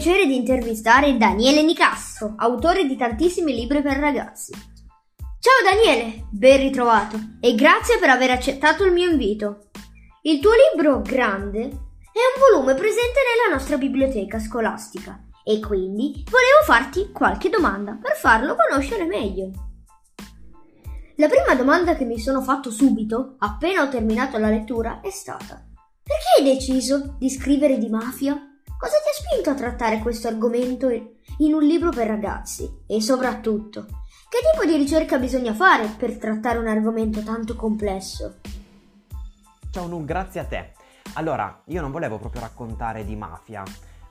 Piacere di intervistare Daniele Nicastro, autore di tantissimi libri per ragazzi. Ciao Daniele, ben ritrovato e grazie per aver accettato il mio invito. Il tuo libro Grande è un volume presente nella nostra biblioteca scolastica e quindi volevo farti qualche domanda per farlo conoscere meglio. La prima domanda che mi sono fatto subito, appena ho terminato la lettura, è stata perché hai deciso di scrivere di mafia? Cosa ti ha spinto a trattare questo argomento in un libro per ragazzi? E soprattutto, che tipo di ricerca bisogna fare per trattare un argomento tanto complesso? Ciao Nu, grazie a te. Allora, io non volevo proprio raccontare di mafia,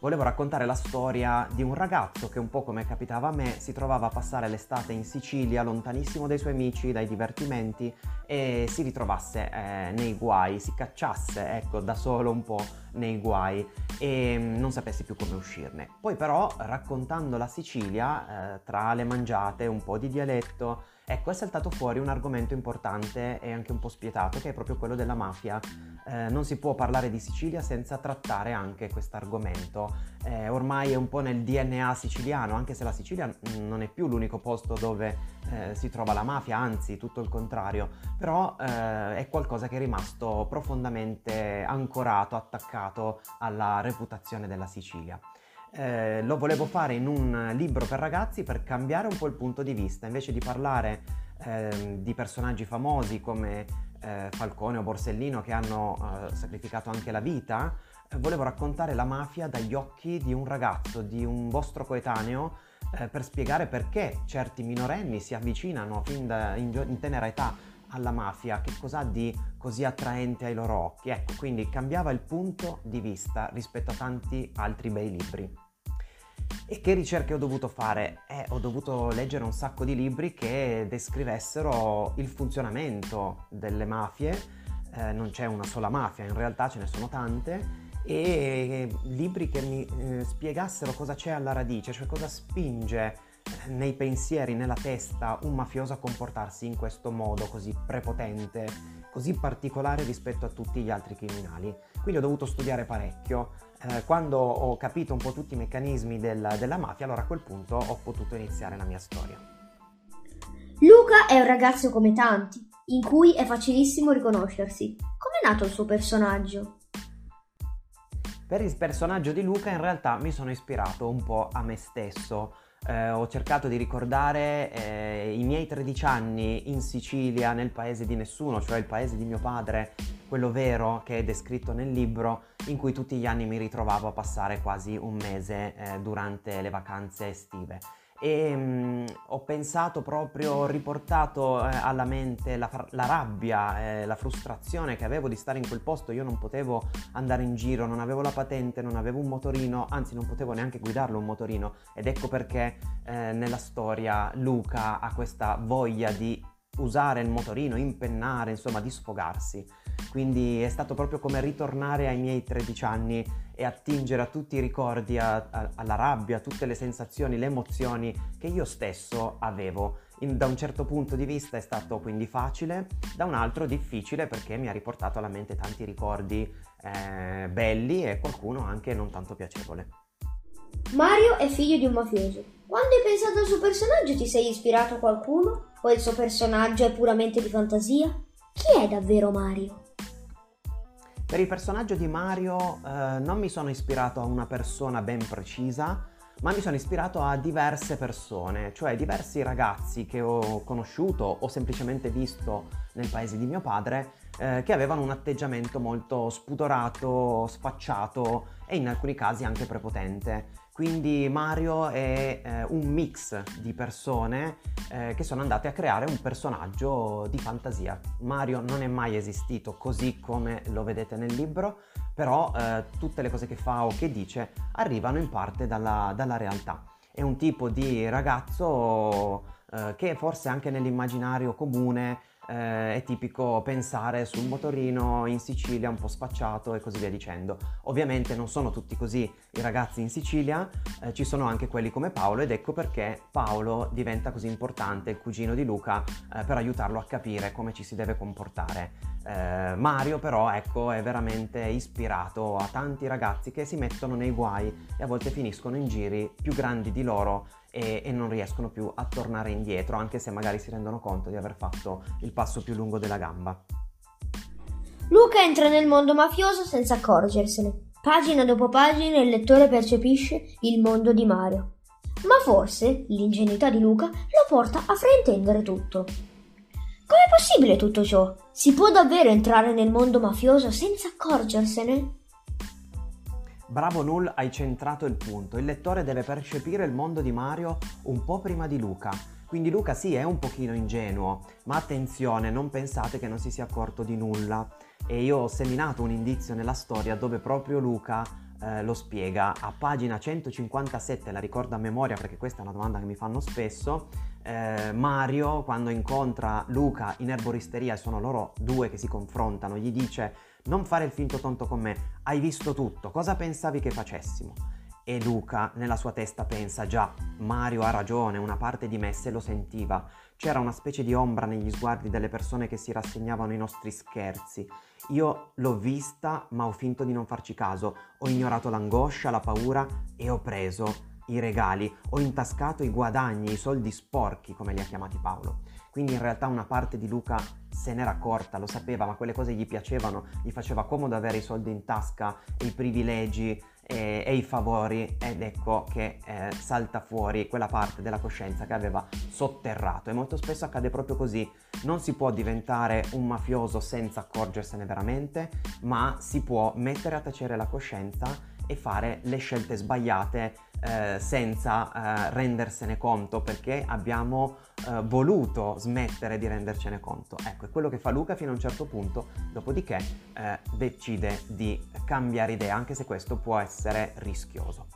volevo raccontare la storia di un ragazzo che un po' come capitava a me si trovava a passare l'estate in Sicilia, lontanissimo dai suoi amici, dai divertimenti e si ritrovasse eh, nei guai, si cacciasse, ecco, da solo un po' nei guai e mm, non sapesse più come uscirne. Poi però raccontando la Sicilia, eh, tra le mangiate, un po' di dialetto, Ecco, è saltato fuori un argomento importante e anche un po' spietato, che è proprio quello della mafia. Eh, non si può parlare di Sicilia senza trattare anche questo argomento. Eh, ormai è un po' nel DNA siciliano, anche se la Sicilia non è più l'unico posto dove eh, si trova la mafia, anzi tutto il contrario, però eh, è qualcosa che è rimasto profondamente ancorato, attaccato alla reputazione della Sicilia. Eh, lo volevo fare in un libro per ragazzi per cambiare un po' il punto di vista, invece di parlare eh, di personaggi famosi come eh, Falcone o Borsellino che hanno eh, sacrificato anche la vita, eh, volevo raccontare la mafia dagli occhi di un ragazzo, di un vostro coetaneo, per spiegare perché certi minorenni si avvicinano fin da in, in tenera età alla mafia, che cosa ha di così attraente ai loro occhi. Ecco, quindi cambiava il punto di vista rispetto a tanti altri bei libri. E che ricerche ho dovuto fare? Eh, ho dovuto leggere un sacco di libri che descrivessero il funzionamento delle mafie. Eh, non c'è una sola mafia, in realtà ce ne sono tante. E libri che mi eh, spiegassero cosa c'è alla radice, cioè cosa spinge nei pensieri, nella testa, un mafioso a comportarsi in questo modo così prepotente, così particolare rispetto a tutti gli altri criminali. Quindi ho dovuto studiare parecchio. Eh, quando ho capito un po' tutti i meccanismi del, della mafia, allora a quel punto ho potuto iniziare la mia storia. Luca è un ragazzo come tanti, in cui è facilissimo riconoscersi. Com'è nato il suo personaggio? Per il personaggio di Luca in realtà mi sono ispirato un po' a me stesso eh, ho cercato di ricordare eh, i miei 13 anni in Sicilia, nel paese di nessuno, cioè il paese di mio padre, quello vero che è descritto nel libro, in cui tutti gli anni mi ritrovavo a passare quasi un mese eh, durante le vacanze estive e mh, mm, ho pensato proprio, ho riportato eh, alla mente la, la rabbia, eh, la frustrazione che avevo di stare in quel posto, io non potevo andare in giro, non avevo la patente, non avevo un motorino, anzi non potevo neanche guidarlo un motorino ed ecco perché eh, nella storia Luca ha questa voglia di usare il motorino, impennare, insomma di sfogarsi. Quindi è stato proprio come ritornare ai miei 13 anni e attingere a tutti i ricordi, a, a, alla rabbia, a tutte le sensazioni, le emozioni che io stesso avevo. In, da un certo punto di vista è stato quindi facile, da un altro difficile perché mi ha riportato alla mente tanti ricordi eh, belli e qualcuno anche non tanto piacevole. Mario è figlio di un mafioso. Quando hai pensato al suo personaggio ti sei ispirato a qualcuno? O il suo personaggio è puramente di fantasia? Chi è davvero Mario? Per il personaggio di Mario eh, non mi sono ispirato a una persona ben precisa, ma mi sono ispirato a diverse persone, cioè diversi ragazzi che ho conosciuto o semplicemente visto nel paese di mio padre, eh, che avevano un atteggiamento molto spudorato, sfacciato e in alcuni casi anche prepotente. Quindi Mario è eh, un mix di persone eh, che sono andate a creare un personaggio di fantasia. Mario non è mai esistito così come lo vedete nel libro, però eh, tutte le cose che fa o che dice arrivano in parte dalla, dalla realtà. È un tipo di ragazzo eh, che forse anche nell'immaginario comune eh, è tipico pensare sul motorino in Sicilia un po' sfacciato e così via dicendo. Ovviamente non sono tutti così i ragazzi in Sicilia, eh, ci sono anche quelli come Paolo ed ecco perché Paolo diventa così importante, il cugino di Luca, eh, per aiutarlo a capire come ci si deve comportare. Eh, Mario però ecco è veramente ispirato a tanti ragazzi che si mettono nei guai e a volte finiscono in giri più grandi di loro e, e, non riescono più a tornare indietro, anche se magari si rendono conto di aver fatto il passo più lungo della gamba. Luca entra nel mondo mafioso senza accorgersene. Pagina dopo pagina il lettore percepisce il mondo di Mario. Ma forse l'ingenuità di Luca lo porta a fraintendere tutto. Com'è possibile tutto ciò? Si può davvero entrare nel mondo mafioso senza accorgersene? Bravo Null, hai centrato il punto. Il lettore deve percepire il mondo di Mario un po' prima di Luca. Quindi Luca sì, è un pochino ingenuo, ma attenzione, non pensate che non si sia accorto di nulla. E io ho seminato un indizio nella storia dove proprio Luca eh, lo spiega. A pagina 157, la ricordo a memoria perché questa è una domanda che mi fanno spesso, eh, Mario quando incontra Luca in erboristeria e sono loro due che si confrontano, gli dice non fare il finto tonto con me, hai visto tutto, cosa pensavi che facessimo? E Luca nella sua testa pensa, già, Mario ha ragione, una parte di me se lo sentiva. C'era una specie di ombra negli sguardi delle persone che si rassegnavano ai nostri scherzi. Io l'ho vista, ma ho finto di non farci caso. Ho ignorato l'angoscia, la paura e ho preso i regali, ho intascato i guadagni, i soldi sporchi, come li ha chiamati Paolo. Quindi in realtà una parte di Luca se n'era accorta, lo sapeva, ma quelle cose gli piacevano, gli faceva comodo avere i soldi in tasca i privilegi e, e i favori ed ecco che eh, salta fuori quella parte della coscienza che aveva sotterrato e molto spesso accade proprio così. Non si può diventare un mafioso senza accorgersene veramente, ma si può mettere a tacere la coscienza e fare le scelte sbagliate eh, senza eh, rendersene conto perché abbiamo eh, voluto smettere di rendercene conto. Ecco, è quello che fa Luca fino a un certo punto, dopodiché eh, decide di cambiare idea, anche se questo può essere rischioso.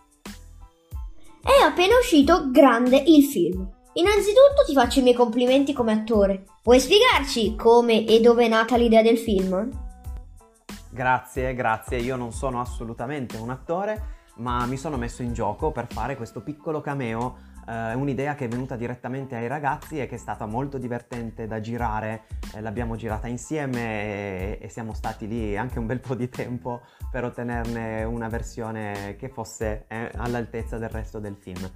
È appena uscito grande il film. Innanzitutto ti faccio i miei complimenti come attore. Puoi spiegarci come e dove è nata l'idea del film? Grazie, grazie. Io non sono assolutamente un attore, ma mi sono messo in gioco per fare questo piccolo cameo. Uh, un'idea che è venuta direttamente ai ragazzi e che è stata molto divertente da girare. Eh, l'abbiamo girata insieme e, e, siamo stati lì anche un bel po' di tempo per ottenerne una versione che fosse eh, all'altezza del resto del film.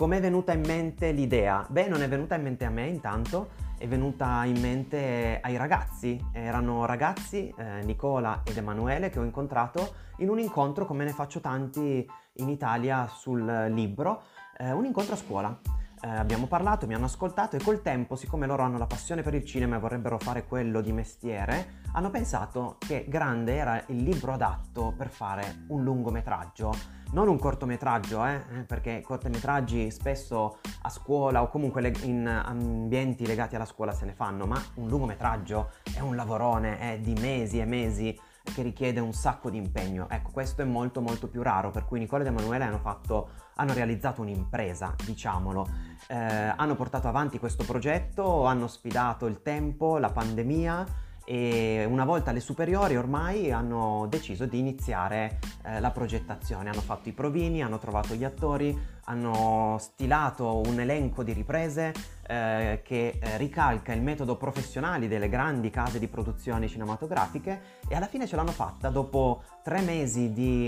Come è venuta in mente l'idea? Beh, non è venuta in mente a me intanto, è venuta in mente ai ragazzi. Erano ragazzi, eh, Nicola ed Emanuele, che ho incontrato in un incontro, come ne faccio tanti in Italia sul libro, eh, un incontro a scuola. Eh, abbiamo parlato, mi hanno ascoltato e col tempo, siccome loro hanno la passione per il cinema e vorrebbero fare quello di mestiere, hanno pensato che Grande era il libro adatto per fare un lungometraggio. Non un cortometraggio, eh, eh, perché cortometraggi spesso a scuola o comunque in ambienti legati alla scuola se ne fanno, ma un lungometraggio è un lavorone, è di mesi e mesi che richiede un sacco di impegno. Ecco, questo è molto molto più raro, per cui Nicola ed Emanuele hanno, fatto, hanno realizzato un'impresa, diciamolo. Eh, hanno portato avanti questo progetto, hanno sfidato il tempo, la pandemia e una volta alle superiori ormai hanno deciso di iniziare eh, la progettazione, hanno fatto i provini, hanno trovato gli attori, hanno stilato un elenco di riprese eh, che eh, ricalca il metodo professionale delle grandi case di produzioni cinematografiche e alla fine ce l'hanno fatta dopo tre mesi di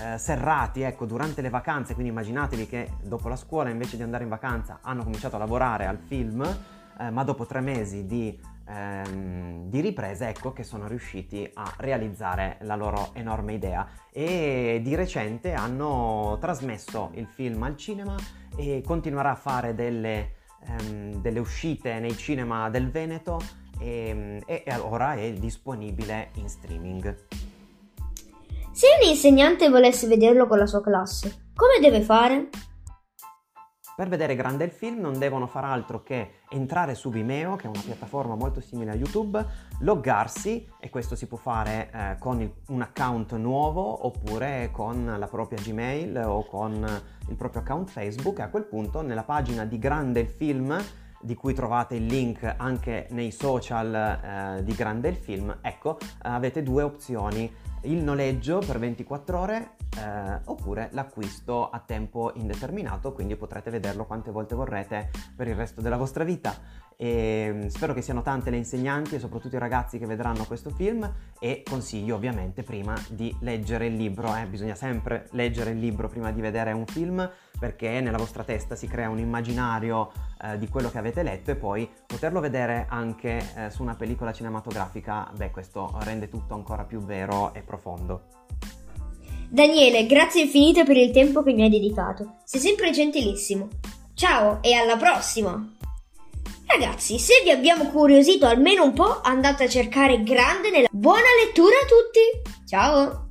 eh, serrati, ecco, durante le vacanze, quindi immaginatevi che dopo la scuola invece di andare in vacanza hanno cominciato a lavorare al film, eh, ma dopo tre mesi di ehm, di riprese, ecco che sono riusciti a realizzare la loro enorme idea e di recente hanno trasmesso il film al cinema e continuerà a fare delle, ehm, delle uscite nei cinema del Veneto e, e ora è disponibile in streaming. Se un insegnante volesse vederlo con la sua classe, come deve fare? Per vedere grande il film non devono far altro che entrare su Vimeo, che è una piattaforma molto simile a YouTube, loggarsi, e questo si può fare eh, con il, un account nuovo oppure con la propria Gmail o con il proprio account Facebook. E a quel punto nella pagina di Grande il film, di cui trovate il link anche nei social eh, di Grande il film, ecco, avete due opzioni il noleggio per 24 ore eh, oppure l'acquisto a tempo indeterminato, quindi potrete vederlo quante volte vorrete per il resto della vostra vita. E mm, spero che siano tante le insegnanti e soprattutto i ragazzi che vedranno questo film e consiglio ovviamente prima di leggere il libro, eh, bisogna sempre leggere il libro prima di vedere un film perché nella vostra testa si crea un immaginario eh, di quello che avete letto e poi poterlo vedere anche eh, su una pellicola cinematografica, beh questo rende tutto ancora più vero e profondo. Daniele, grazie infinite per il tempo che mi hai dedicato. Sei sempre gentilissimo. Ciao e alla prossima! Ragazzi, se vi abbiamo curiosito almeno un po', andate a cercare Grande nella... Buona lettura a tutti! Ciao!